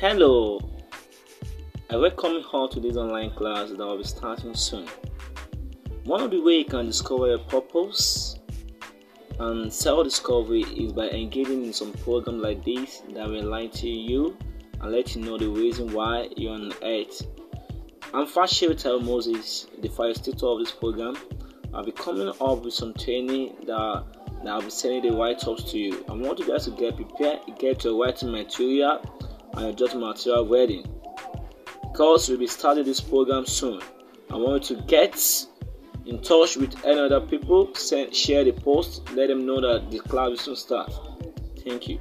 Hello, I welcome you all to this online class that will be starting soon. One of the ways you can discover your purpose and self discovery is by engaging in some program like this that will enlighten you and let you know the reason why you're on earth. I'm Fashion Tell Moses, the facilitator of this program. I'll be coming up with some training that, that I'll be sending the write ups to you. I want you guys to get prepared, get your writing material and judgment material ready. Because we'll be starting this program soon. I want you to get in touch with any other people, send, share the post, let them know that the class will soon start. Thank you.